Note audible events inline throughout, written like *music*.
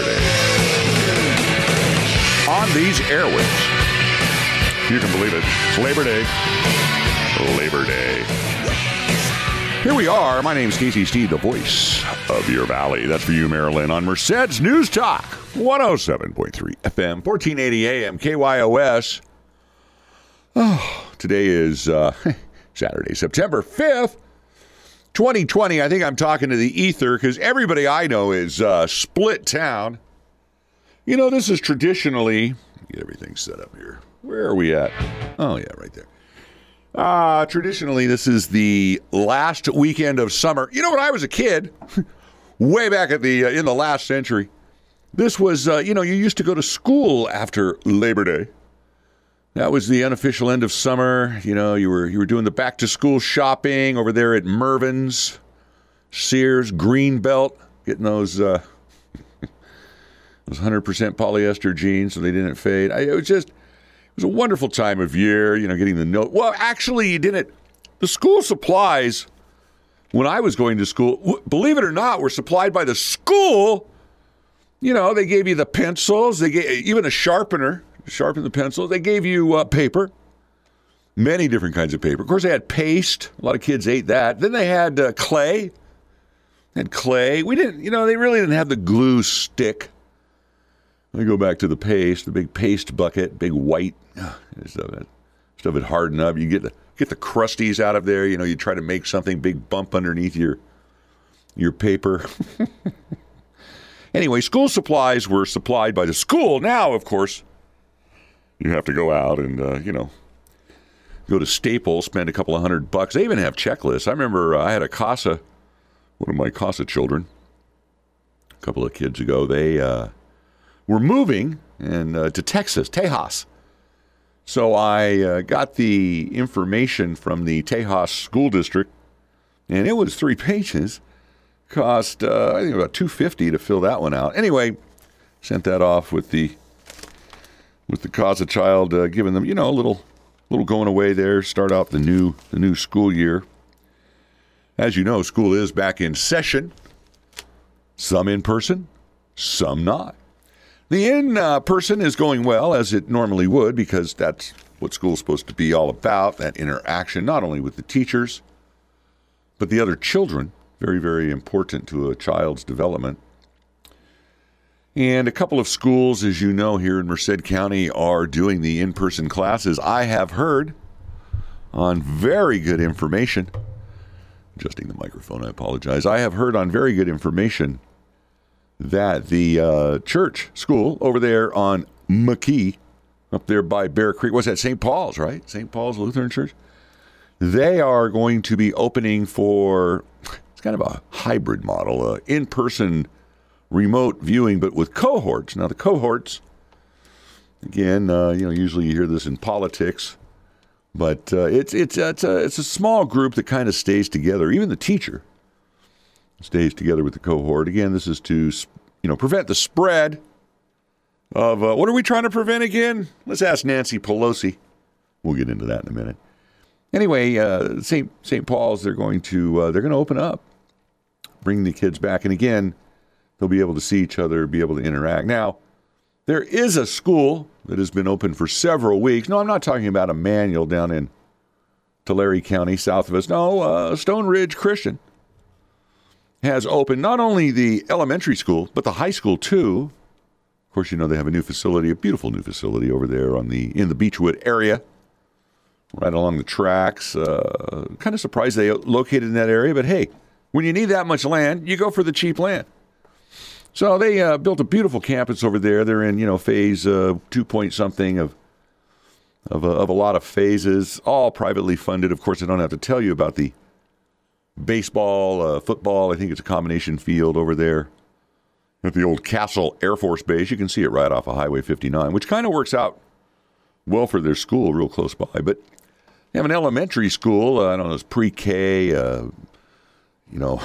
Saturday on these airwaves. You can believe it. It's Labor Day. Labor Day. Here we are. My name's Casey Steed, the voice of your valley. That's for you, Maryland, on Merced's News Talk, 107.3 FM, 1480 AM, KYOS. Oh, today is uh, *laughs* Saturday, September 5th, 2020. I think I'm talking to the ether because everybody I know is uh, split town. You know, this is traditionally, get everything set up here. Where are we at? Oh, yeah, right there. Uh, traditionally, this is the last weekend of summer. You know, when I was a kid, *laughs* way back at the uh, in the last century, this was uh, you know you used to go to school after Labor Day. That was the unofficial end of summer. You know, you were you were doing the back to school shopping over there at Mervyn's, Sears, Greenbelt, getting those uh, *laughs* those hundred percent polyester jeans so they didn't fade. I, it was just it was a wonderful time of year. You know, getting the note. Well, actually, you didn't. The school supplies when I was going to school, believe it or not, were supplied by the school. You know, they gave you the pencils, they gave even a sharpener sharpen the pencil. They gave you uh, paper, many different kinds of paper. Of course, they had paste. A lot of kids ate that. Then they had uh, clay. They had clay. We didn't, you know, they really didn't have the glue stick. I go back to the paste, the big paste bucket, big white stuff. It, stuff harden up. You get the get the crusties out of there. You know, you try to make something big bump underneath your your paper. *laughs* anyway, school supplies were supplied by the school. Now, of course, you have to go out and uh, you know go to Staples, spend a couple of hundred bucks. They even have checklists. I remember uh, I had a CASA, one of my CASA children, a couple of kids ago. They uh, were moving and uh, to Texas, Tejas. So I uh, got the information from the Tejas School District, and it was three *laughs* pages. Cost uh, I think about two fifty to fill that one out. Anyway, sent that off with the with the CASA child, uh, giving them you know a little little going away there. Start out the new the new school year. As you know, school is back in session. Some in person, some not. The in uh, person is going well, as it normally would, because that's what school's supposed to be all about that interaction, not only with the teachers, but the other children. Very, very important to a child's development. And a couple of schools, as you know, here in Merced County are doing the in person classes. I have heard on very good information, adjusting the microphone, I apologize. I have heard on very good information that the uh, church school over there on McKee, up there by Bear Creek, what's that? St. Paul's, right? St. Paul's Lutheran Church. They are going to be opening for it's kind of a hybrid model, uh, in-person remote viewing, but with cohorts. Now the cohorts, again, uh, you know, usually you hear this in politics, but uh, it's it's it's a it's a small group that kind of stays together. Even the teacher stays together with the cohort. Again, this is to you know prevent the spread of uh, what are we trying to prevent again? Let's ask Nancy Pelosi. We'll get into that in a minute. Anyway, uh, St. St. Paul's they're going to uh, they're going to open up, bring the kids back, and again they'll be able to see each other, be able to interact. Now, there is a school that has been open for several weeks. No, I'm not talking about Immanuel down in Tulare County, south of us. No, uh, Stone Ridge Christian has opened not only the elementary school, but the high school too. Of course, you know they have a new facility, a beautiful new facility over there on the in the Beechwood area, right along the tracks. Uh, kind of surprised they located in that area, but hey, when you need that much land, you go for the cheap land. So they uh, built a beautiful campus over there. They're in you know phase uh, two point something of of a, of a lot of phases, all privately funded. Of course, I don't have to tell you about the baseball, uh, football. I think it's a combination field over there at the old Castle Air Force Base. You can see it right off of Highway 59, which kind of works out well for their school, real close by. But they have an elementary school. Uh, I don't know, it's pre-K. Uh, you know,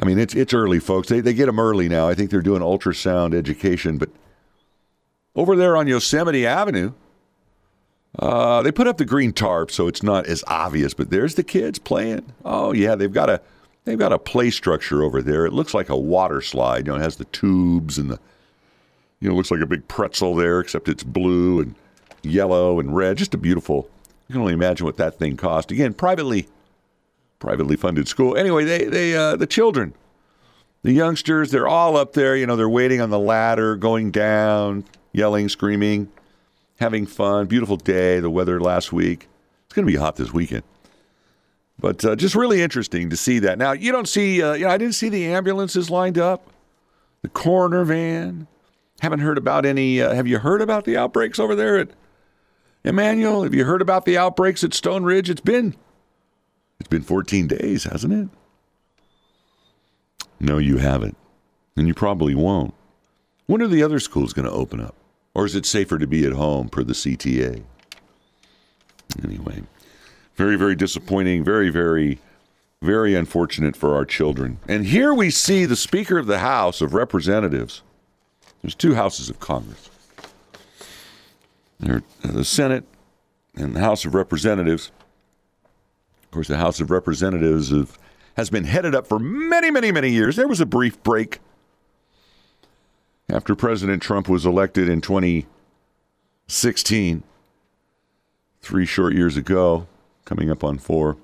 I mean, it's it's early, folks. They they get them early now. I think they're doing ultrasound education, but over there on Yosemite Avenue, uh, they put up the green tarp so it's not as obvious, but there's the kids playing. Oh yeah, they've got a they've got a play structure over there. It looks like a water slide. You know, it has the tubes and the You know, looks like a big pretzel there, except it's blue and yellow and red. Just a beautiful. You can only imagine what that thing cost. Again, privately, privately funded school. Anyway, they they uh, the children, the youngsters, they're all up there. You know, they're waiting on the ladder, going down, yelling, screaming, having fun. Beautiful day. The weather last week. It's going to be hot this weekend. But uh, just really interesting to see that. Now you don't see. Uh, you know, I didn't see the ambulances lined up, the coroner van. Haven't heard about any. Uh, have you heard about the outbreaks over there at Immanuel? Have you heard about the outbreaks at Stone Ridge? It's been it's been 14 days, hasn't it? No, you haven't, and you probably won't. When are the other schools going to open up, or is it safer to be at home per the CTA? Anyway, very, very disappointing. Very, very, very unfortunate for our children. And here we see the Speaker of the House of Representatives. There's two houses of Congress. There, the Senate and the House of Representatives. Course, the House of Representatives have, has been headed up for many, many, many years. There was a brief break after President Trump was elected in 2016, three short years ago coming up on four,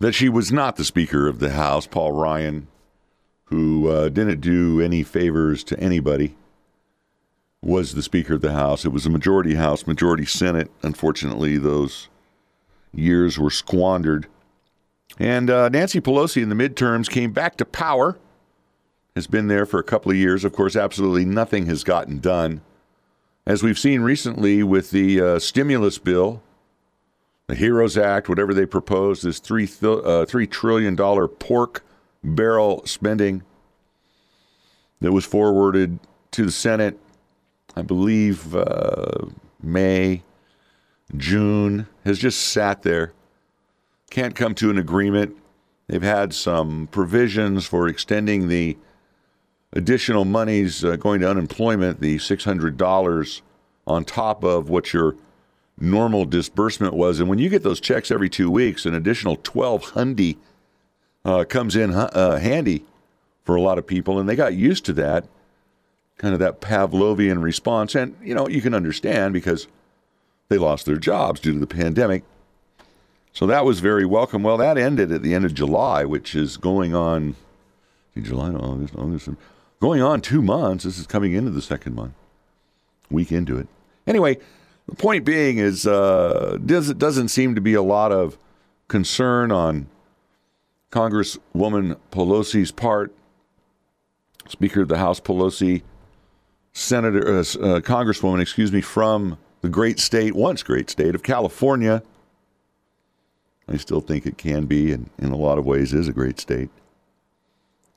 that she was not the Speaker of the House, Paul Ryan, who uh, didn't do any favors to anybody, was the Speaker of the House. It was a majority House, majority Senate. Unfortunately, those years were squandered. And uh, Nancy Pelosi in the midterms came back to power, has been there for a couple of years. Of course, absolutely nothing has gotten done. As we've seen recently with the uh, stimulus bill, the HEROES Act, whatever they proposed, this three th- uh, three trillion dollar pork barrel spending that was forwarded to the Senate, I believe uh, May, June, has just sat there. Can't come to an agreement. They've had some provisions for extending the additional monies uh, going to unemployment, the $600 on top of what you're normal disbursement was. And when you get those checks every two weeks, an additional 12 hundy uh, comes in uh, handy for a lot of people. And they got used to that, kind of that Pavlovian response. And, you know, you can understand because they lost their jobs due to the pandemic. So that was very welcome. Well, that ended at the end of July, which is going on July, August, August, going on two months. This is coming into the second month, week into it. Anyway, the point being is, uh, does, it doesn't seem to be a lot of concern on Congresswoman Pelosi's part. Speaker of the House Pelosi, Senator, uh, uh, Congresswoman, excuse me, from the great state, once great state of California. I still think it can be, and in a lot of ways is a great state.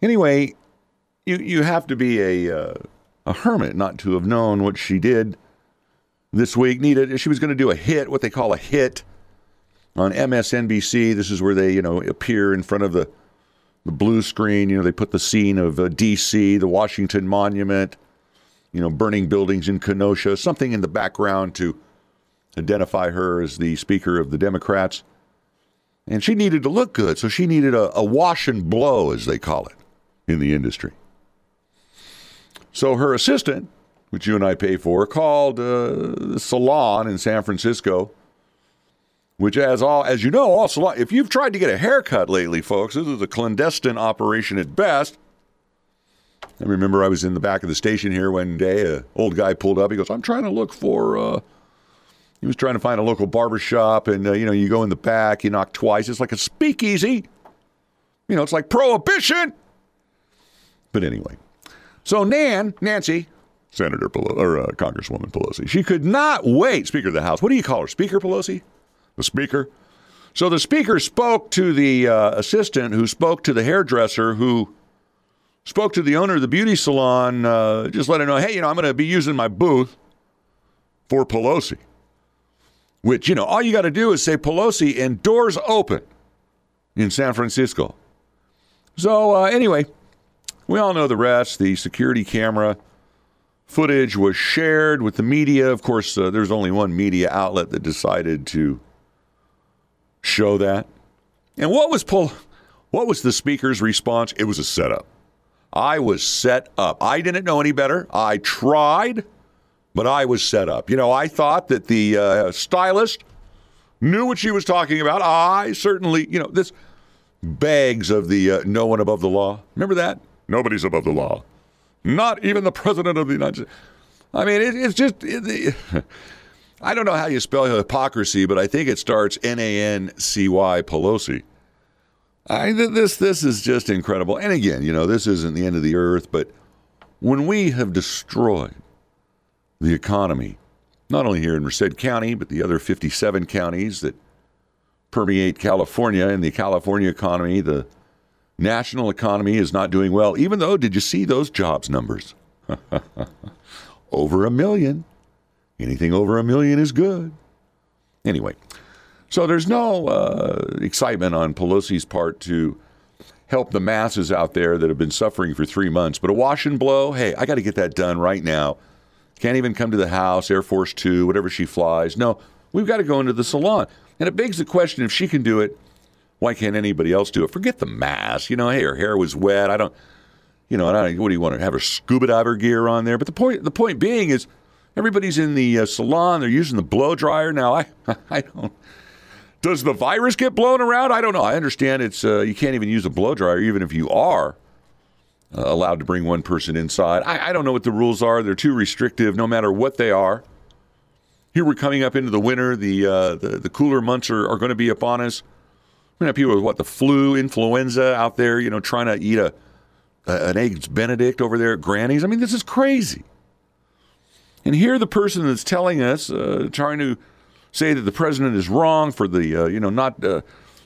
Anyway, you you have to be a uh, a hermit not to have known what she did this week. Needed she was going to do a hit, what they call a hit, on MSNBC. This is where they you know appear in front of the the blue screen. You know they put the scene of uh, D.C., the Washington Monument, you know burning buildings in Kenosha, something in the background to identify her as the Speaker of the Democrats. And she needed to look good, so she needed a, a wash and blow, as they call it in the industry. So her assistant, which you and I pay for, called uh, salon in San Francisco, which as all as you know, all salon. If you've tried to get a haircut lately, folks, this is a clandestine operation at best. I remember I was in the back of the station here one day. An old guy pulled up. He goes, "I'm trying to look for." Uh, he was trying to find a local barber shop, and uh, you know, you go in the back, you knock twice. It's like a speakeasy. You know, it's like prohibition. But anyway, so Nan, Nancy, Senator Pelosi, or uh, Congresswoman Pelosi, she could not wait. Speaker of the House. What do you call her? Speaker Pelosi? The Speaker? So the Speaker spoke to the uh, assistant who spoke to the hairdresser who spoke to the owner of the beauty salon, uh, just let her know, hey, you know, I'm going to be using my booth for Pelosi. Which, you know, all you got to do is say Pelosi and doors open in San Francisco. So, uh, anyway, we all know the rest. The security camera footage was shared with the media. Of course, uh, there's only one media outlet that decided to show that. And what was Pol- what was the speaker's response? It was a setup. I was set up. I didn't know any better. I tried, but I was set up. You know, I thought that the uh, stylist knew what she was talking about. I certainly, you know, this begs of the uh, no one above the law. Remember that? Nobody's above the law. Not even the president of the United States. I mean, it, it's just. It, *laughs* I don't know how you spell hypocrisy, but I think it starts N A N C Y Pelosi. I, this this is just incredible. And again, you know, this isn't the end of the earth, but when we have destroyed the economy, not only here in Merced County, but the other 57 counties that permeate California and the California economy, the national economy is not doing well. Even though, did you see those jobs numbers? *laughs* over a million. Anything over a million is good. Anyway, so there's no uh, excitement on Pelosi's part to help the masses out there that have been suffering for three months. But a wash and blow, hey, I got to get that done right now. Can't even come to the house, Air Force Two, whatever she flies. No, we've got to go into the salon. And it begs the question if she can do it, why can't anybody else do it? Forget the mask. You know, hey, her hair was wet. I don't, you know, I don't, what do you want to have her scuba diver gear on there? But the point, the point being is, everybody's in the uh, salon. They're using the blow dryer now. I, *laughs* I don't. Does the virus get blown around? I don't know. I understand it's uh, you can't even use a blow dryer, even if you are uh, allowed to bring one person inside. I, I don't know what the rules are. They're too restrictive, no matter what they are. Here we're coming up into the winter. The uh, the, the cooler months are, are going to be upon us. We're going to have people with what the flu, influenza out there, you know, trying to eat a, a an eggs Benedict over there at Granny's. I mean, this is crazy. And here, the person that's telling us, uh, trying to say that the president is wrong for the, uh, you know, not uh,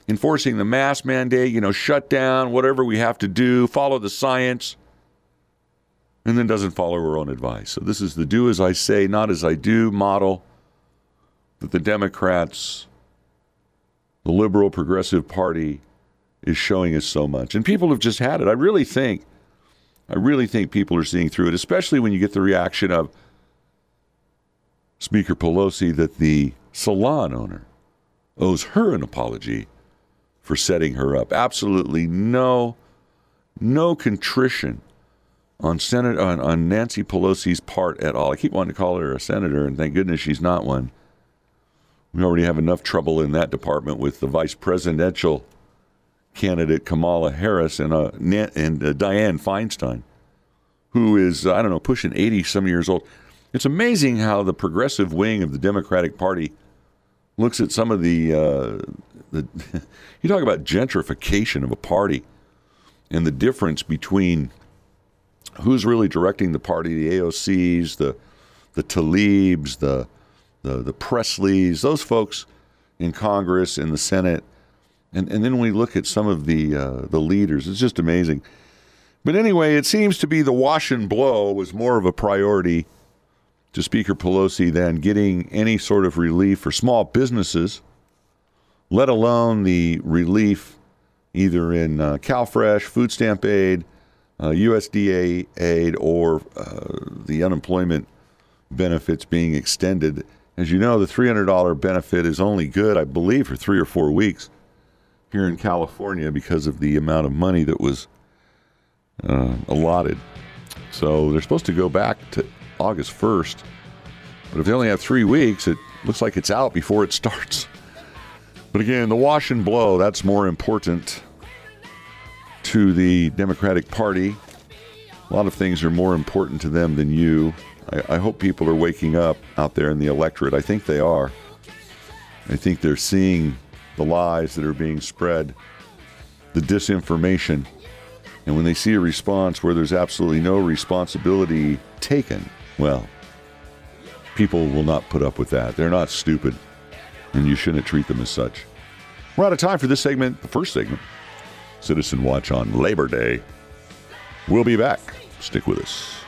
enforcing the mask mandate, you know, shut down, whatever we have to do, follow the science, and then doesn't follow her own advice. So this is the do as I say, not as I do model that the Democrats, the liberal progressive party, is showing us so much. And people have just had it. I really think, I really think people are seeing through it, especially when you get the reaction of Speaker Pelosi that the salon owner owes her an apology for setting her up. Absolutely no, no contrition on Senate on, on Nancy Pelosi's part at all. I keep wanting to call her a senator, and thank goodness she's not one. We already have enough trouble in that department with the vice presidential candidate Kamala Harris and uh, and uh, Dianne Feinstein, who is I don't know pushing eighty some years old. It's amazing how the progressive wing of the Democratic Party looks at some of the uh, the. *laughs* you talk about gentrification of a party and the difference between who's really directing the party, the AOCs, the the Tlaibs, the the the Presleys, those folks in Congress, in the Senate, and and then we look at some of the uh, the leaders. It's just amazing. But anyway, it seems to be the wash and blow was more of a priority to Speaker Pelosi than getting any sort of relief for small businesses, let alone the relief either in uh, CalFresh, food stamp aid, uh, USDA aid, or uh, the unemployment benefits being extended. As you know, the $300 benefit is only good, I believe, for three or four weeks here in California because of the amount of money that was uh, allotted. So they're supposed to go back to August 1st. But if they only have three weeks, it looks like it's out before it starts. But again, the wash and blow, that's more important to the Democratic Party. A lot of things are more important to them than you. I, I hope people are waking up out there in the electorate. I think they are. I think they're seeing the lies that are being spread, the disinformation. And when they see a response where there's absolutely no responsibility taken, well, people will not put up with that. They're not stupid, and you shouldn't treat them as such. We're out of time for this segment, the first segment, Citizen Watch on Labor Day. We'll be back. Stick with us.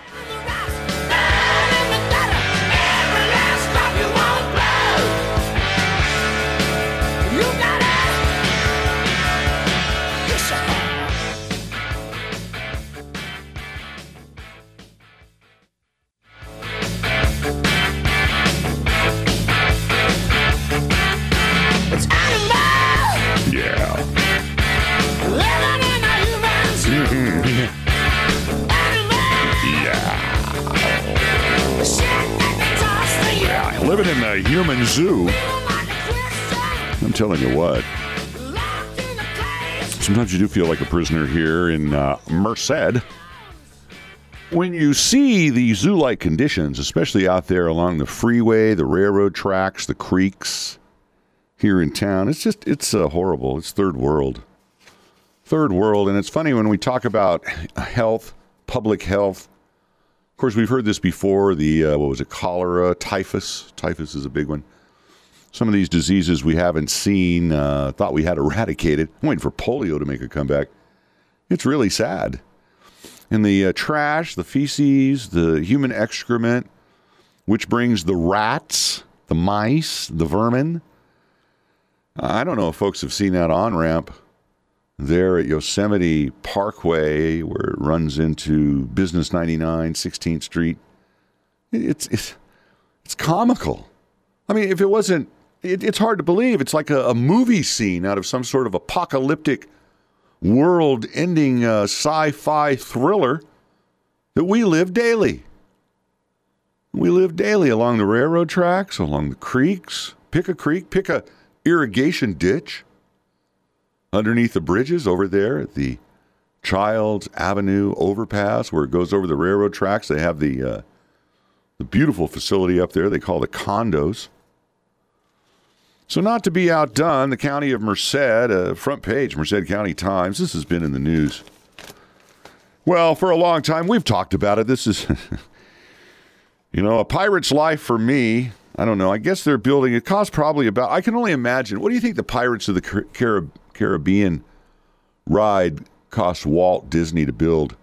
The human zoo. I'm telling you what. Sometimes you do feel like a prisoner here in uh, Merced. When you see the zoo like conditions, especially out there along the freeway, the railroad tracks, the creeks here in town, it's just, it's uh, horrible. It's third world. Third world. And it's funny when we talk about health, public health. Of course, we've heard this before the, uh, what was it, cholera, typhus. Typhus is a big one some of these diseases we haven't seen, uh, thought we had eradicated. I'm waiting for polio to make a comeback. It's really sad. And the uh, trash, the feces, the human excrement, which brings the rats, the mice, the vermin. I don't know if folks have seen that on ramp there at Yosemite Parkway, where it runs into Business 99, 16th Street. It's it's it's comical. I mean, if it wasn't it, it's hard to believe. It's like a, a, movie scene out of some sort of apocalyptic world ending uh, sci fi thriller that we live daily. We live daily along the railroad tracks, along the creeks. Pick a creek, pick a irrigation ditch underneath the bridges over there at the Childs Avenue overpass where it goes over the railroad tracks. They have the uh, the beautiful facility up there they call the condos. So, not to be outdone, the county of Merced, uh, front page, Merced County Times, this has been in the news. Well, for a long time, we've talked about it. This is, *laughs* you know, a pirate's life for me. I don't know. I guess they're building, it costs probably about, I can only imagine. What do you think the Pirates of the Carib- Caribbean ride cost Walt Disney to build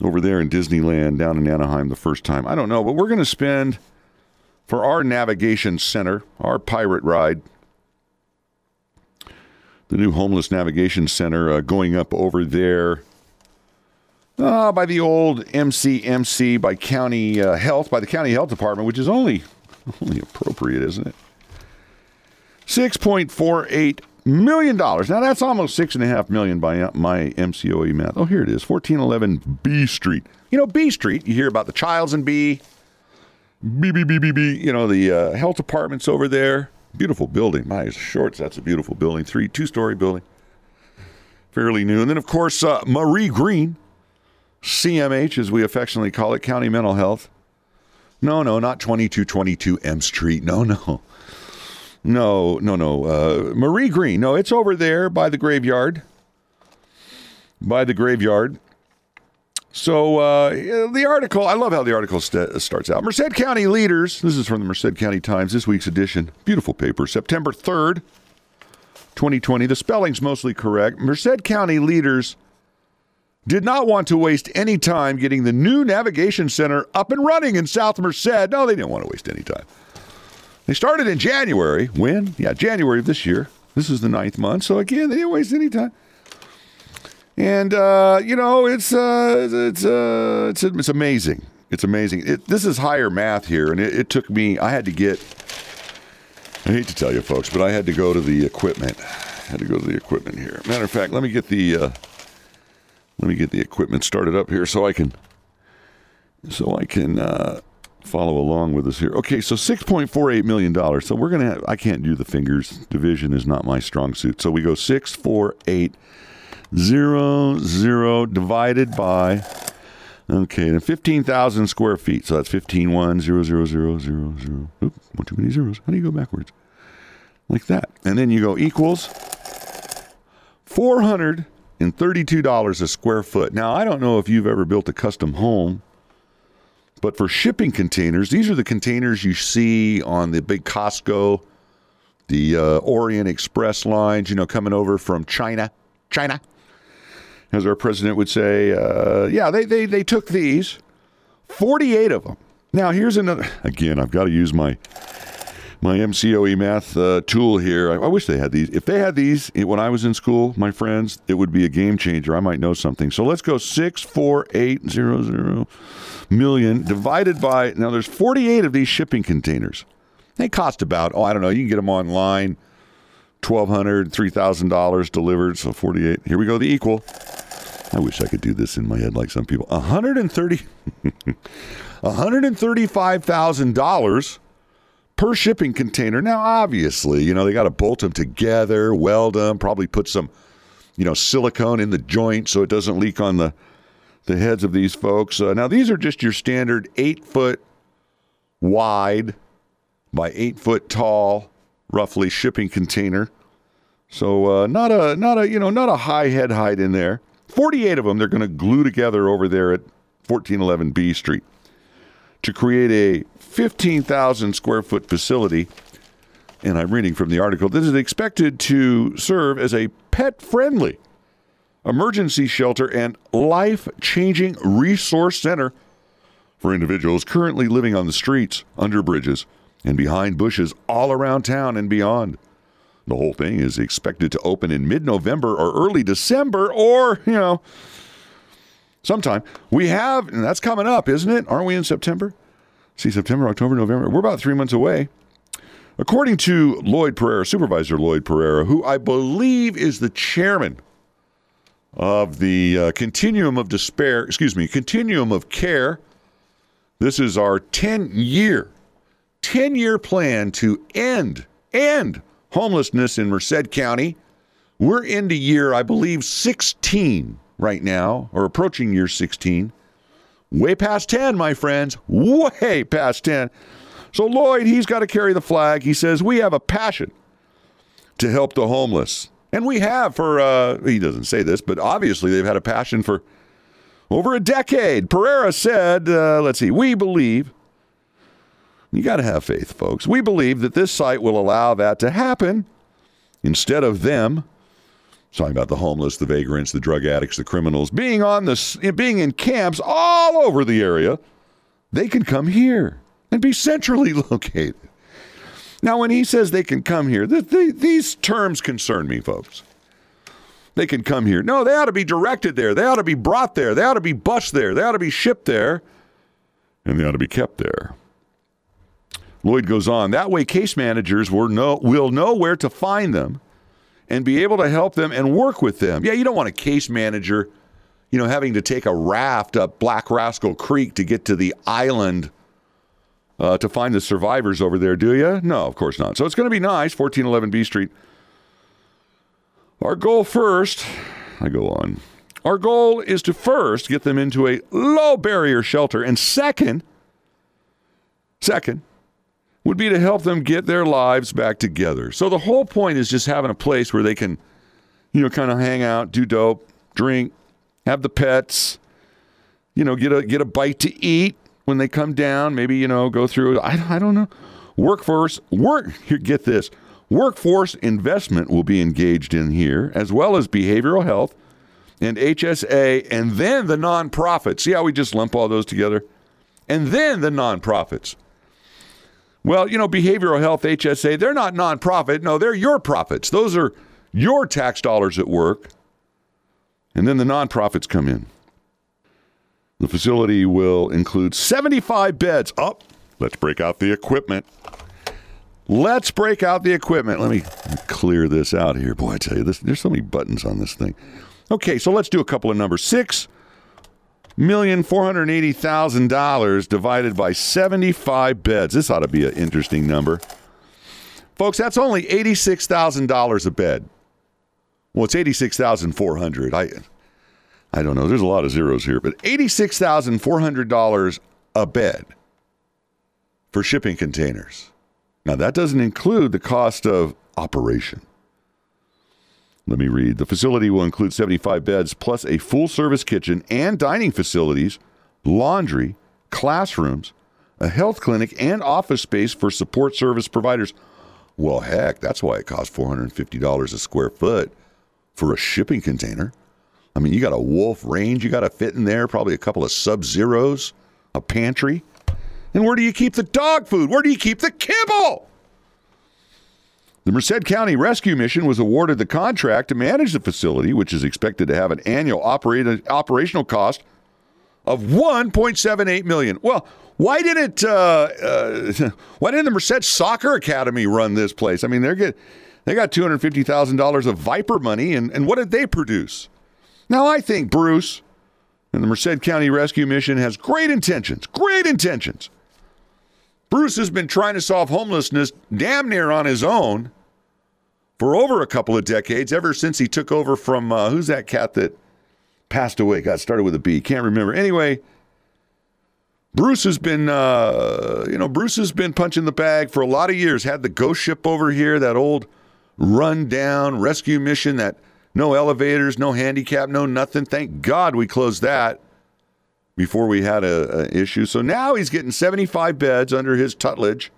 over there in Disneyland down in Anaheim the first time? I don't know, but we're going to spend for our navigation center, our pirate ride, the new homeless navigation center uh, going up over there uh, by the old MCMC, by county uh, health, by the county health department, which is only only appropriate, isn't it? Six point four eight million dollars. Now that's almost six and a half million by my MCOE math. Oh, here it is, fourteen eleven B Street. You know B Street. You hear about the Childs and B B B B B B. You know the uh, health department's over there. Beautiful building. My shorts. That's a beautiful building. Three two story building. Fairly new. And then of course uh, Marie Green, CMH as we affectionately call it, County Mental Health. No, no, not twenty two twenty two M Street. No, no. No, no, no. Uh, Marie Green. No, it's over there by the graveyard. By the graveyard. So uh, the article, I love how the article st- starts out. Merced County leaders, this is from the Merced County Times, this week's edition. Beautiful paper, September 3rd, 2020. The spelling's mostly correct. Merced County leaders did not want to waste any time getting the new navigation center up and running in South Merced. No, they didn't want to waste any time. They started in January. When? Yeah, January of this year. This is the ninth month. So again, they didn't waste any time. And uh, you know, it's uh, it's uh, it's it's amazing. It's amazing. It, this is higher math here, and it, it, took me. I had to get. I hate to tell you, folks, but I had to go to the equipment. I had to go to the equipment here. Matter of fact, let me get the uh, let me get the equipment started up here so I can so I can uh, follow along with us here. Okay, so six point four eight million dollars. So we're gonna. Have, I can't do the fingers. Division is not my strong suit. So we go six four eight zero zero divided by okay, and fifteen thousand square feet. So that's fifteen one zero zero zero zero zero. Oop, one too many zeros. How do you go backwards? Like that, and then you go equals four hundred and thirty-two dollars a square foot. Now I don't know if you've ever built a custom home. But for shipping containers, these are the containers you see on the big Costco, the uh, Orient Express lines, you know, coming over from China. China as our president would say, uh, yeah, they, they, they took these, 48 of them. Now, here's another, again, I've got to use my my MCOE math uh, tool here. I, I, wish they had these. If they had these when I was in school, my friends, it would be a game changer. I might know something. So let's go six four eight zero zero million divided by. Now there's 48 of these shipping containers. They cost about oh I don't know. You can get them online, twelve hundred, three thousand dollars delivered. So 48. Here we go. The equal. I wish I could do this in my head like some people. 130 $135,000 *laughs* per shipping container. Now, obviously, you know, they got to bolt them together, weld them, probably put some, you know, silicone in the joint so it doesn't leak on the the heads of these folks. Uh, now, these are just your standard eight foot wide by eight foot tall, roughly shipping container. So uh, not a not a you know not a high head height in there. Forty eight of them they're going to glue together over there at fourteen eleven B Street to create a fifteen thousand square foot facility. And I'm reading from the article. This is expected to serve as a pet friendly emergency shelter and life changing resource center for individuals currently living on the streets, under bridges, and behind bushes all around town and beyond. The whole thing is expected to open in mid November or early December or, you know, sometime. We have, and that's coming up, isn't it? Aren't we in September? See, September, October, November. We're about three months away. According to Lloyd Pareira, Supervisor Lloyd Pareira, who I believe is the chairman of the uh, Continuum of Despair, excuse me, Continuum of Care. This is our 10 year, 10 year plan to end, end homelessness in Merced County. We're into year, I believe, 16 right now, or approaching year 16. Way past 10, my friends. Way past 10. So Lloyd, he's got to carry the flag. He says, We have a passion to help the homeless. And we have for, uh, he doesn't say this, but obviously they've had a passion for over a decade. Pareira said, uh, let's see, we believe, you got to have faith, folks. We believe that this site will allow that to happen instead of them. Talking about the homeless, the vagrants, the drug addicts, the criminals being on this, being in camps all over the area, they can come here and be centrally *laughs* located. Now, when he says they can come here, th- th- these terms concern me, folks. They can come here. No, they ought to be directed there. They ought to be brought there. They ought to be bused there. They ought to be shipped there. And they ought to be kept there. Lloyd goes on. That way, case managers will know, will know where to find them and be able to help them and work with them. Yeah, you don't want a case manager, you know, having to take a raft up Black Rascal Creek to get to the island uh, to find the survivors over there, do you? No, of course not. So it's going to be nice, 1411 B Street. Our goal first, I go on. Our goal is to first get them into a low barrier shelter, and second, second, would be to help them get their lives back together. So the whole point is just having a place where they can, you know, kind of hang out, do dope, drink, have the pets, you know, get a get a bite to eat when they come down. Maybe you know, go through. I, I don't know. Workforce work. Get this. Workforce investment will be engaged in here, as well as behavioral health and HSA, and then the nonprofits. See how we just lump all those together? And then the nonprofits. Well, you know, behavioral health, HSA, they're not nonprofit. No, they're your profits. Those are your tax dollars at work. And then the nonprofits come in. The facility will include 75 beds. Up. Oh, let's break out the equipment. Let's break out the equipment. Let me clear this out here. Boy, I tell you, this, there's so many buttons on this thing. Okay, so let's do a couple of numbers. Six million four hundred eighty thousand dollars divided by seventy-five beds. This ought to be an interesting number, folks. That's only eighty-six thousand dollars a bed. Well, it's eighty-six thousand four hundred. I, I don't know. There's a lot of zeros here, but eighty-six thousand four hundred dollars a bed for shipping containers. Now that doesn't include the cost of operation. Let me read. The facility will include 75 beds plus a full service kitchen and dining facilities, laundry, classrooms, a health clinic, and office space for support service providers. Well, heck, that's why it costs $450 a square foot for a shipping container. I mean, you got a wolf range you got to fit in there, probably a couple of sub zeros, a pantry. And where do you keep the dog food? Where do you keep the kibble? The Merced County Rescue Mission was awarded the contract to manage the facility, which is expected to have an annual operate, operational cost of 1.78 million. Well, why didn't uh, uh, *laughs* why didn't the Merced Soccer Academy run this place? I mean, they're get, they got two hundred fifty thousand dollars of Viper money, and, and what did they produce? Now, I think Bruce and the Merced County Rescue Mission has great intentions, great intentions Bruce has been trying to solve homelessness damn near on his own for over a couple of decades, ever since he took over from uh, who's that cat that passed away? Got started with a B. Can't remember. Anyway, Bruce has been, uh, you know, Bruce has been punching the bag for a lot of years. Had the ghost ship over here, that old run-down rescue mission, that no elevators, no handicap, no nothing. Thank God we closed that before we had a, issue. So now he's getting 75 beds under his tutelage.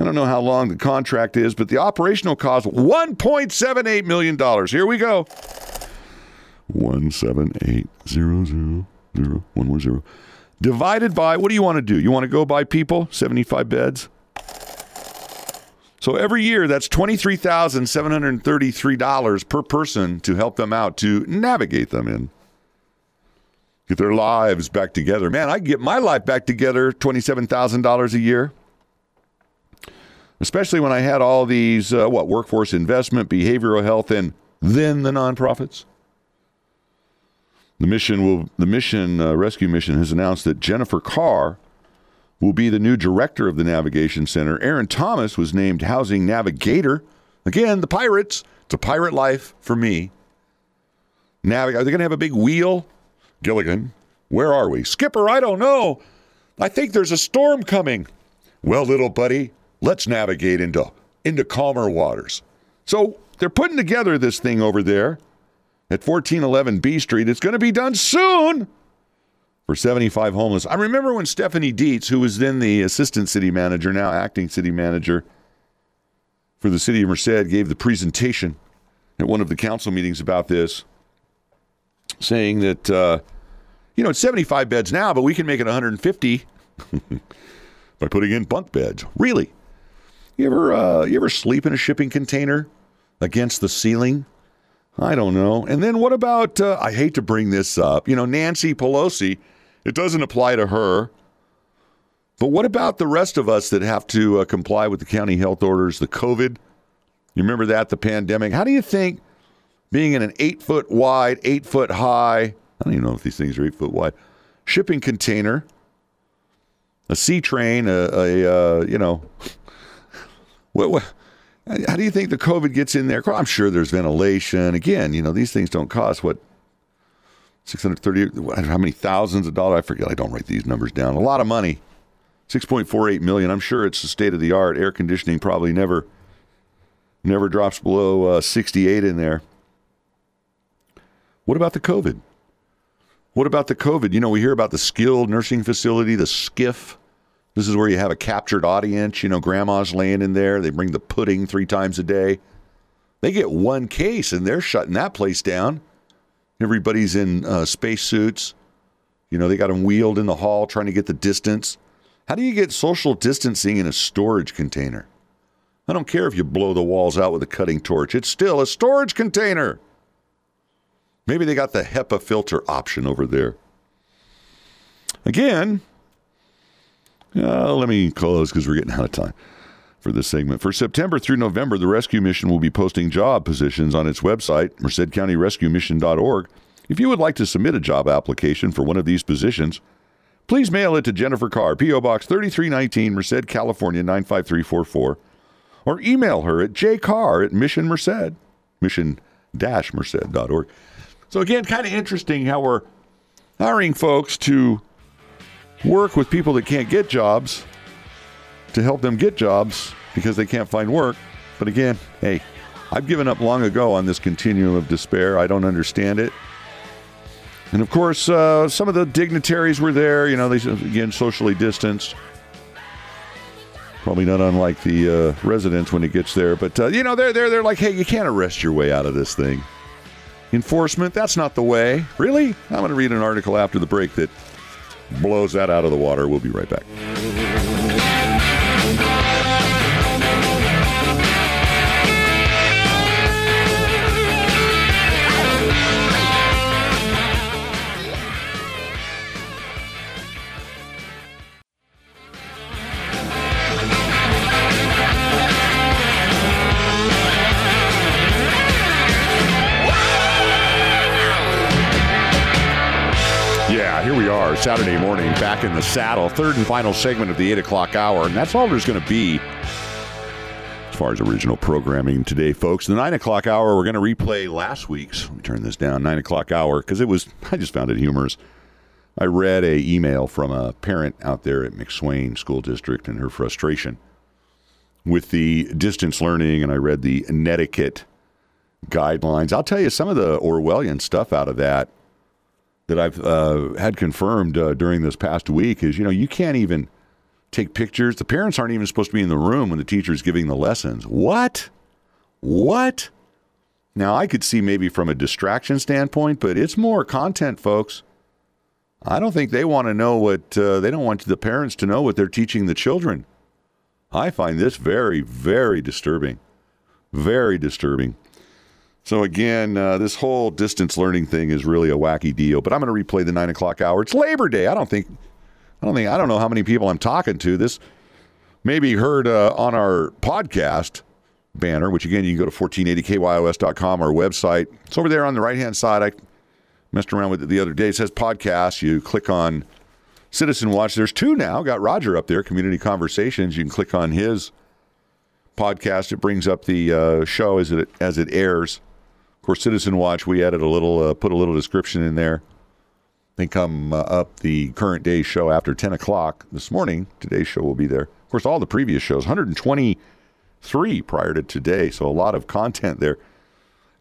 I don't know how long the contract is, but the operational cost $1.78 million. Here we go. One seven eight zero zero zero one one zero. Divided by what do you want to do? You want to go by people? 75 beds? So every year that's $23,733 per person to help them out to navigate them in. Get their lives back together. Man, I get my life back together $27,000 a year especially when I had all these uh, what workforce investment, behavioral health, and then the nonprofits. The mission will the mission uh, rescue mission has announced that Jennifer Carr will be the new director of the navigation center. Aaron Thomas was named housing navigator. Again, the pirates. It's a pirate life for me. Navig- are they going to have a big wheel? Gilligan, where are we? Skipper, I don't know. I think there's a storm coming. Well, little buddy, let's navigate into into calmer waters. So they're putting together this thing over there at 1411 B Street. It's going to be done soon for 75 homeless. I remember when Stephanie Dietz, who was then the assistant city manager, now acting city manager for the city of Merced, gave the presentation at one of the council meetings about this, saying that, uh, you know, it's 75 beds now, but we can make it 150 *laughs* by putting in bunk beds. Really? You ever uh, you ever sleep in a shipping container against the ceiling? I don't know. And then what about? Uh, I hate to bring this up. You know, Nancy Pelosi. It doesn't apply to her. But what about the rest of us that have to uh, comply with the county health orders? The COVID. You remember that? The pandemic. How do you think being in an eight foot wide, eight foot high? I don't even know if these things are eight foot wide. Shipping container, a sea train, a, a uh, you know what, what, how do you think the COVID gets in there? I'm sure there's ventilation. Again, you know, these things don't cost what 630 how many thousands of dollars? I forget. I don't write these numbers down. A lot of money. 6.48 million. I'm sure it's the state of the art. Air conditioning probably never never drops below uh, 68 in there. What about the COVID? What about the COVID? You know, we hear about the skilled nursing facility, the SCIF. This is where you have a captured audience. You know, grandma's laying in there. They bring the pudding three times a day. They get one case and they're shutting that place down. Everybody's in uh, spacesuits. You know, they got them wheeled in the hall trying to get the distance. How do you get social distancing in a storage container? I don't care if you blow the walls out with a cutting torch, it's still a storage container. Maybe they got the HEPA filter option over there. Again, uh, let me close because we're getting out of time for this segment. For September through November, the rescue mission will be posting job positions on its website, mercedcountyrescuemission.org. If you would like to submit a job application for one of these positions, please mail it to Jennifer Carr, P.O. Box 3319, Merced, California 95344, or email her at jcarr at Mission Merced, mission-merced.org. So again, kind of interesting how we're hiring folks to work with people that can't get jobs to help them get jobs because they can't find work. But again, hey, I've given up long ago on this continuum of despair. I don't understand it. And of course, uh, some of the dignitaries were there. You know, they again socially distanced. Probably not unlike the uh, residents when it gets there, but uh, you know, they're they're they're like, hey, you can't arrest your way out of this thing. Enforcement, that's not the way. Really? I'm going to read an article after the break that blows that out of the water. We'll be right back. Saturday morning, back in the saddle. Third and final segment of the 8 o'clock hour, and that's all there's going to be as far as original programming today, folks. The 9 o'clock hour, we're going to replay last week's. Let me turn this down. 9 o'clock hour, because it was, *laughs* I just found it humorous. I read a email from a parent out there at McSwain School District and her frustration with the distance learning, and I read the netiquette guidelines. I'll tell you some of the Orwellian stuff out of that that I've uh, had confirmed uh, during this past week is you know you can't even take pictures. The parents aren't even supposed to be in the room when the teacher's giving the lessons. What? What? Now I could see maybe from a distraction standpoint, but it's more content, folks. I don't think they want to know what uh, they don't want the parents to know what they're teaching the children. I find this very, very disturbing. Very disturbing. So again, uh, this whole distance learning thing is really a wacky deal. But I'm going to replay the nine o'clock hour. It's Labor Day. I don't think, I don't think, I don't know how many people I'm talking to. This may be heard uh, on our podcast banner, which again you can go to 1480kyos.com, our website. It's over there on the right hand side. I messed around with it the other day. It says podcast. You click on Citizen Watch. There's two now. Got Roger up there, Community Conversations. You can click on his podcast. It brings up the uh, show as it as it airs. Course, Citizen Watch. We added a little, uh, put a little description in there. They come uh, up the current day show after 10 o'clock this morning. Today's show will be there. Of course, all the previous shows, 123 prior to today. So a lot of content there.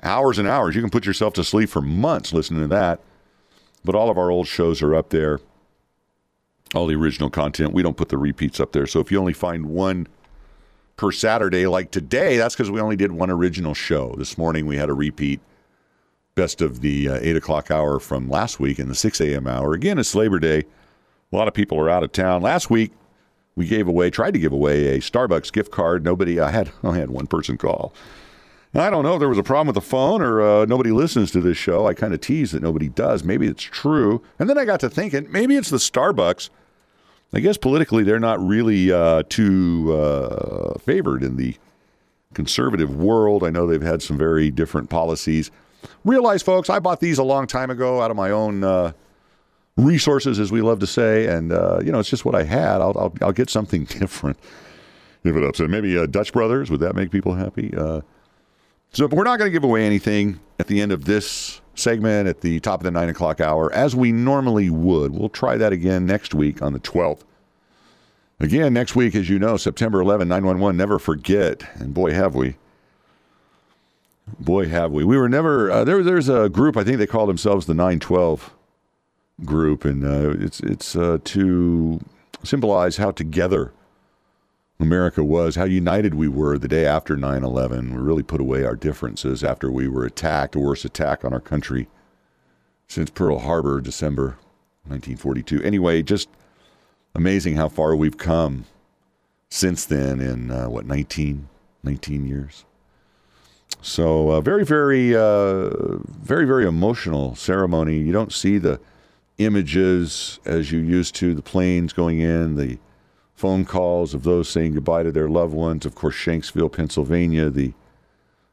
Hours and hours. You can put yourself to sleep for months listening to that. But all of our old shows are up there all the original content. We don't put the repeats up there. So if you only find one per Saturday, like today, that's because we only did one original show. This morning we had a repeat, best of the uh, 8 o'clock hour from last week and the 6 a.m. hour. Again, it's Labor Day. A lot of people are out of town. Last week, we gave away, tried to give away a Starbucks gift card. Nobody, I had, *laughs* I had one person call. I don't know if there was a problem with the phone or uh, nobody listens to this show. I kind of tease that nobody does. Maybe it's true. And then I got to thinking, maybe it's the Starbucks I guess politically they're not really uh, too uh, favored in the conservative world. I know they've had some very different policies. Realize, folks, I bought these a long time ago out of my own uh, resources, as we love to say, and uh, you know it's just what I had. I'll, I'll, I'll get something *laughs* different if it upset. Maybe uh, Dutch Brothers would that make people happy? So we're not going to give away anything at the end of this segment at the top of the nine o'clock hour, as we normally would. We'll try that again next week on the 12th. Again, next week, as you know, September 11, 911, never forget. And boy, have we. Boy, have we. We were never, uh, there, there's a group, I think they call themselves the 912 group, and uh, it's, it's uh, to symbolize how together America was, how united we were the day after 9 11. We really put away our differences after we were attacked, the worst attack on our country since Pearl Harbor, December 1942. Anyway, just amazing how far we've come since then in, uh, what, 19, 19 years? So, uh, very, very, uh, very, very emotional ceremony. You don't see the images as you used to, the planes going in, the phone calls of those saying goodbye to their loved ones. Of course, Shanksville, Pennsylvania, the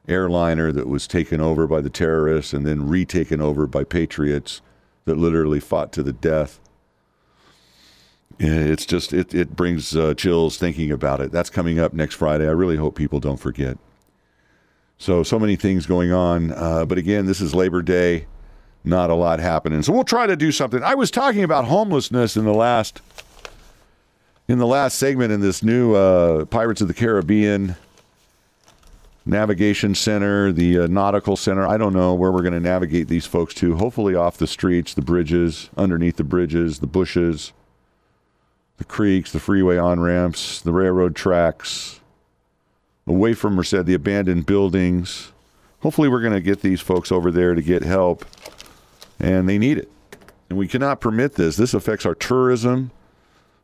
airliner that was taken over by the terrorists and then retaken over by patriots that literally fought to the death. It's just, it, it brings uh, chills thinking about it. That's coming up next Friday. I really hope people don't forget. So, so many things going on. Uh, but again, this is Labor Day. Not a lot happening. So, we'll try to do something. I was talking about homelessness in the last in the last segment in this new uh, Pirates of the Caribbean navigation center, the uh, nautical center. I don't know where we're going to navigate these folks to. Hopefully, off the streets, the bridges, underneath the bridges, the bushes, the creeks, the freeway on ramps, the railroad tracks, away from Merced, the abandoned buildings. Hopefully, we're going to get these folks over there to get help, and they need it. And we cannot permit this. This affects our tourism.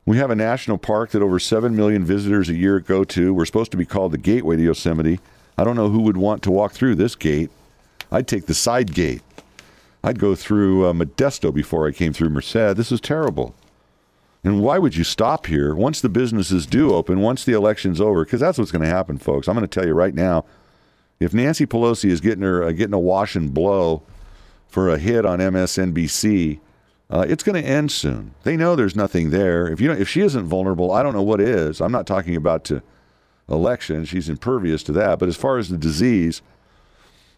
We have a national park that over 7 million visitors a year go to. We're supposed to be called the Gateway to Yosemite. I don't know who would want to walk through this gate. I'd take the side gate. I'd go through uh, Modesto before I came through Merced. This is terrible. And why would you stop here once the businesses do open, once the election's over? Because that's what's going to happen, folks. I'm going to tell you right now. If Nancy Pelosi is getting her uh, getting a wash and blow for a hit on MSNBC, Uh, it's going to end soon. They know there's nothing there. If you if she isn't vulnerable, I don't know what is. I'm not talking about to election. She's impervious to that. But as far as the disease,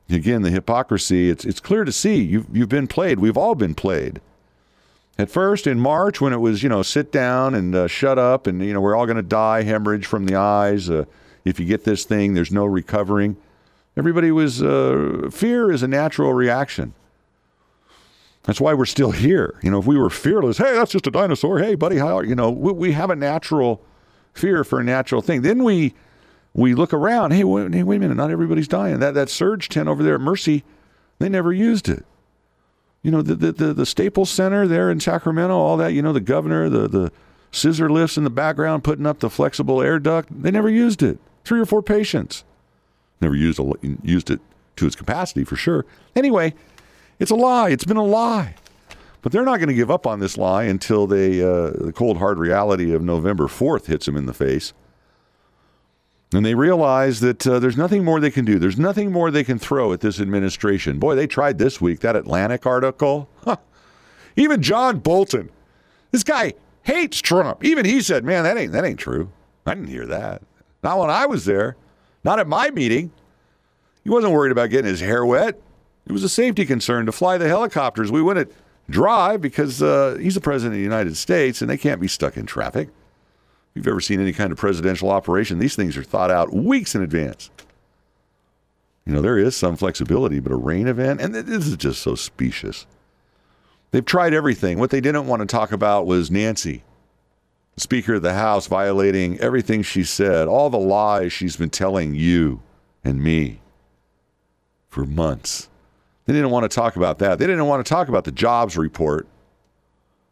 again, the hypocrisy, it's it's clear to see. You've you've been played. We've all been played. At first, in March, when it was you know sit down and uh, shut up, and you know we're all going to die, hemorrhage from the eyes. Uh, if you get this thing, there's no recovering. Everybody was uh, fear is a natural reaction. That's why we're still here. You know, if we were fearless, hey, that's just a dinosaur. Hey, buddy, how are you know? We, we have a natural fear for a natural thing. Then we we look around. Hey, wait, hey, wait a minute! Not everybody's dying. That that surge tent over there at Mercy, they never used it. You know, the the the, the Staples Center there in Sacramento, all that. You know, the governor, the the scissor lifts in the background, putting up the flexible air duct. They never used it. Three or four patients never used a, used it to its capacity for sure. Anyway, it's a lie. It's been a lie. But they're not going to give up on this lie until they, uh, the cold hard reality of November 4th hits them in the face. And they realize that uh, there's nothing more they can do. There's nothing more they can throw at this administration. Boy, they tried this week. That Atlantic article. Huh. Even John Bolton, this guy hates Trump. Even he said, "Man, that ain't that ain't true. I didn't hear that. Not when I was there. Not at my meeting. He wasn't worried about getting his hair wet. It was a safety concern to fly the helicopters. We wouldn't drive because uh, he's the president of the United States and they can't be stuck in traffic. If you've ever seen any kind of presidential operation, these things are thought out weeks in advance. You know, there is some flexibility, but a rain event, and this is just so specious. They've tried everything. What they didn't want to talk about was Nancy, Speaker of the House, violating everything she said, all the lies she's been telling you and me for months. They didn't want to talk about that. They didn't want to talk about the jobs report.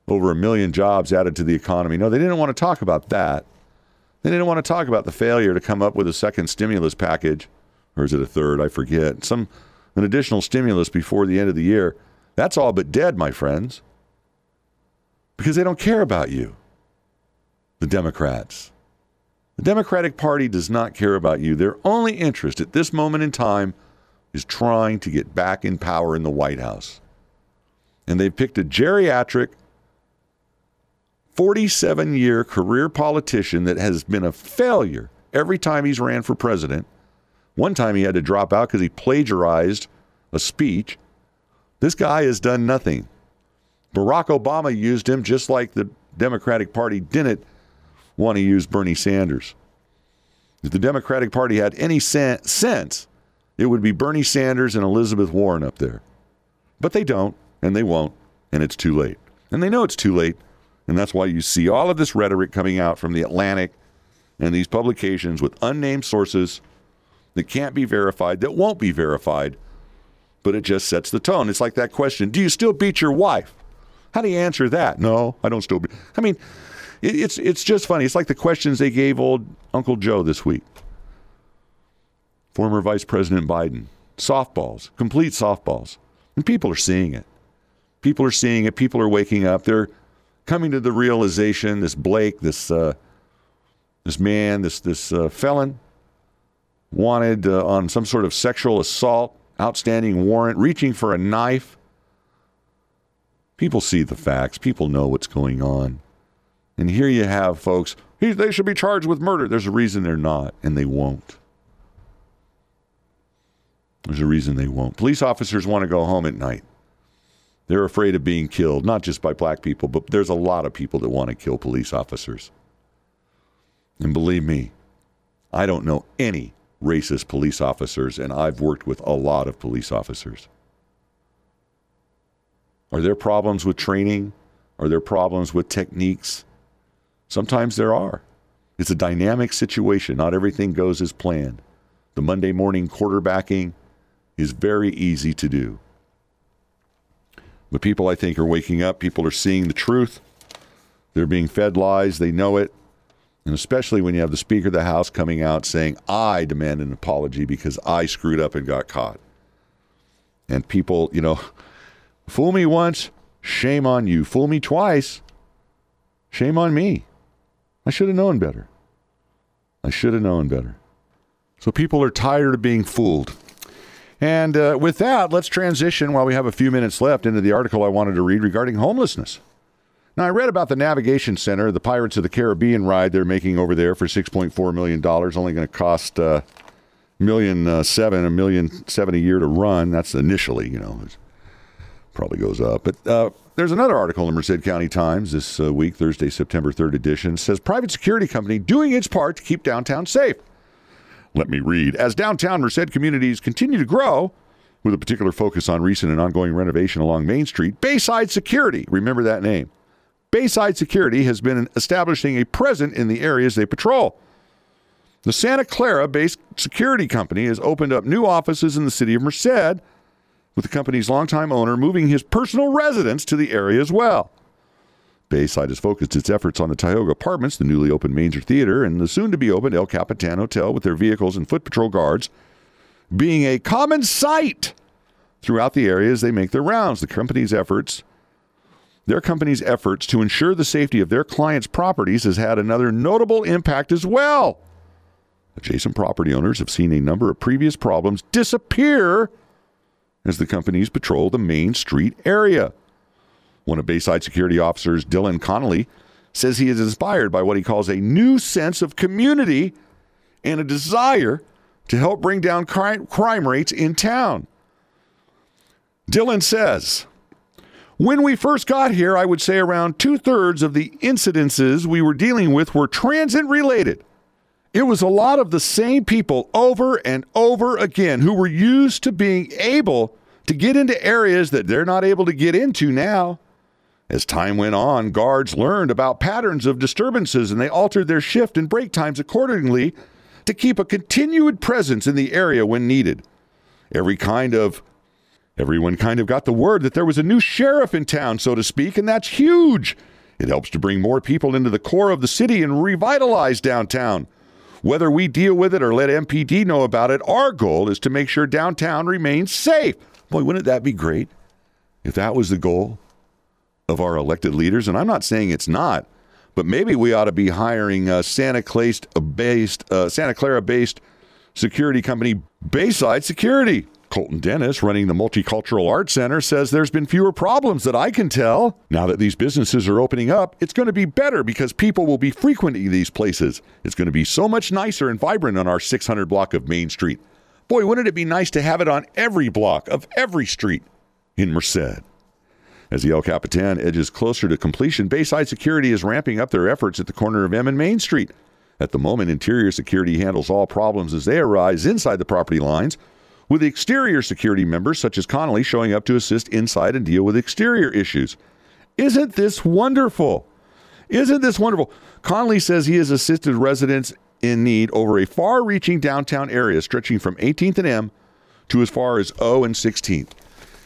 Over a million jobs added to the economy. No, they didn't want to talk about that. They didn't want to talk about the failure to come up with a second stimulus package, or is it a third? I forget. Some an additional stimulus before the end of the year. That's all but dead, my friends. Because they don't care about you. The Democrats. The Democratic Party does not care about you. Their only interest at this moment in time is trying to get back in power in the White House. And they've picked a geriatric, 47 year career politician that has been a failure every time he's ran for president. One time he had to drop out because he plagiarized a speech. This guy has done nothing. Barack Obama used him just like the Democratic Party didn't want to use Bernie Sanders. If the Democratic Party had any sense, it would be Bernie Sanders and Elizabeth Warren up there. But they don't, and they won't, and it's too late. And they know it's too late, and that's why you see all of this rhetoric coming out from the Atlantic and these publications with unnamed sources that can't be verified, that won't be verified, but it just sets the tone. It's like that question Do you still beat your wife? How do you answer that? No, I don't still beat. I mean, it's, it's just funny. It's like the questions they gave old Uncle Joe this week former Vice President Biden. Softballs, complete softballs. And people are seeing it. People are seeing it. People are waking up. They're coming to the realization this Blake, this, uh, this man, this, this uh, felon, wanted uh, on some sort of sexual assault, outstanding warrant, reaching for a knife. People see the facts. People know what's going on. And here you have folks, they should be charged with murder. There's a reason they're not, and they won't. There's a reason they won't. Police officers want to go home at night. They're afraid of being killed, not just by black people, but there's a lot of people that want to kill police officers. And believe me, I don't know any racist police officers, and I've worked with a lot of police officers. Are there problems with training? Are there problems with techniques? Sometimes there are. It's a dynamic situation. Not everything goes as planned. The Monday morning quarterbacking, is very easy to do. But people, I think, are waking up. People are seeing the truth. They're being fed lies. They know it. And especially when you have the Speaker of the House coming out saying, I demand an apology because I screwed up and got caught. And people, you know, *laughs* fool me once, shame on you. Fool me twice, shame on me. I should have known better. I should have known better. So people are tired of being fooled. And uh, with that, let's transition while we have a few minutes left into the article I wanted to read regarding homelessness. Now, I read about the Navigation Center, the Pirates of the Caribbean ride they're making over there for $6.4 million, only going to cost uh, million uh, seven, a million seven a year to run. That's initially, you know, probably goes up. But uh, there's another article in Merced County Times this uh, week, Thursday, September 3rd edition, says private security company doing its part to keep downtown safe. Let me read. As downtown Merced communities continue to grow, with a particular focus on recent and ongoing renovation along Main Street, Bayside Security, remember that name, Bayside Security has been establishing a presence in the areas they patrol. The Santa Clara based security company has opened up new offices in the city of Merced, with the company's longtime owner moving his personal residence to the area as well. Bayside has focused its efforts on the Tioga Apartments, the newly opened Mainzer Theater, and the soon to be opened El Capitan Hotel with their vehicles and foot patrol guards being a common sight throughout the areas they make their rounds. The company's efforts their company's efforts to ensure the safety of their clients' properties has had another notable impact as well. Adjacent property owners have seen a number of previous problems disappear as the companies patrol the Main Street area. One of Bayside security officers, Dylan Connolly, says he is inspired by what he calls a new sense of community and a desire to help bring down crime rates in town. Dylan says, when we first got here, I would say around two thirds of the incidences we were dealing with were transit related. It was a lot of the same people over and over again who were used to being able to get into areas that they're not able to get into now. As time went on, guards learned about patterns of disturbances and they altered their shift and break times accordingly to keep a continued presence in the area when needed. Every kind of Everyone kind of got the word that there was a new sheriff in town, so to speak, and that's huge. It helps to bring more people into the core of the city and revitalize downtown. Whether we deal with it or let MPD know about it, our goal is to make sure downtown remains safe. Boy, wouldn't that be great if that was the goal of our elected leaders? And I'm not saying it's not, but maybe we ought to be hiring a Santa Clara based, uh, Santa Clara based security company, Bayside Security. Colton Dennis, running the Multicultural Arts Center, says there's been fewer problems that I can tell. Now that these businesses are opening up, it's going to be better because people will be frequenting these places. It's going to be so much nicer and vibrant on our 600 block of Main Street. Boy, wouldn't it be nice to have it on every block of every street in Merced? As the El Capitan edges closer to completion, Bayside Security is ramping up their efforts at the corner of M and Main Street. At the moment, Interior Security handles all problems as they arise inside the property lines with exterior security members such as Connolly showing up to assist inside and deal with exterior issues. Isn't this wonderful? Isn't this wonderful? Connolly says he has assisted residents in need over a far reaching downtown area stretching from 18th and M to as far as O and 16th.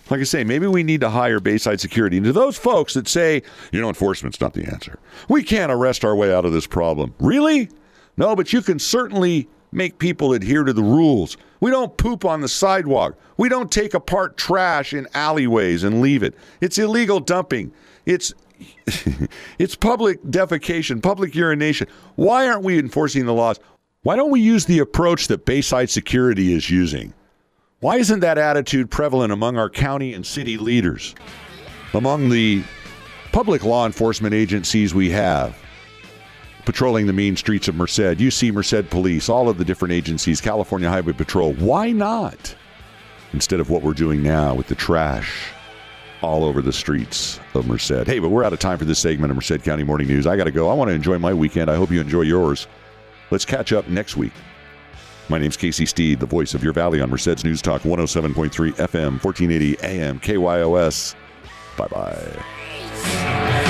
Like I say, maybe we need to hire Bayside Security. And to those folks that say, you know, enforcement's not the answer, we can't arrest our way out of this problem. Really? No, but you can certainly make people adhere to the rules. We don't poop on the sidewalk. We don't take apart trash in alleyways and leave it. It's illegal dumping. It's *laughs* it's public defecation, public urination. Why aren't we enforcing the laws? Why don't we use the approach that Bayside Security is using? Why isn't that attitude prevalent among our county and city leaders? Among the public law enforcement agencies we have? patrolling the mean streets of Merced. See Merced Police, all of the different agencies, California Highway Patrol. Why not? Instead of what we're doing now with the trash all over the streets of Merced. Hey, but we're out of time for this segment of Merced County Morning News. I got to go. I want to enjoy my weekend. I hope you enjoy yours. Let's catch up next week. My name's Casey Steed, the voice of your valley on Merced's News Talk 107.3 FM, 1480 AM, KYOS. Bye bye.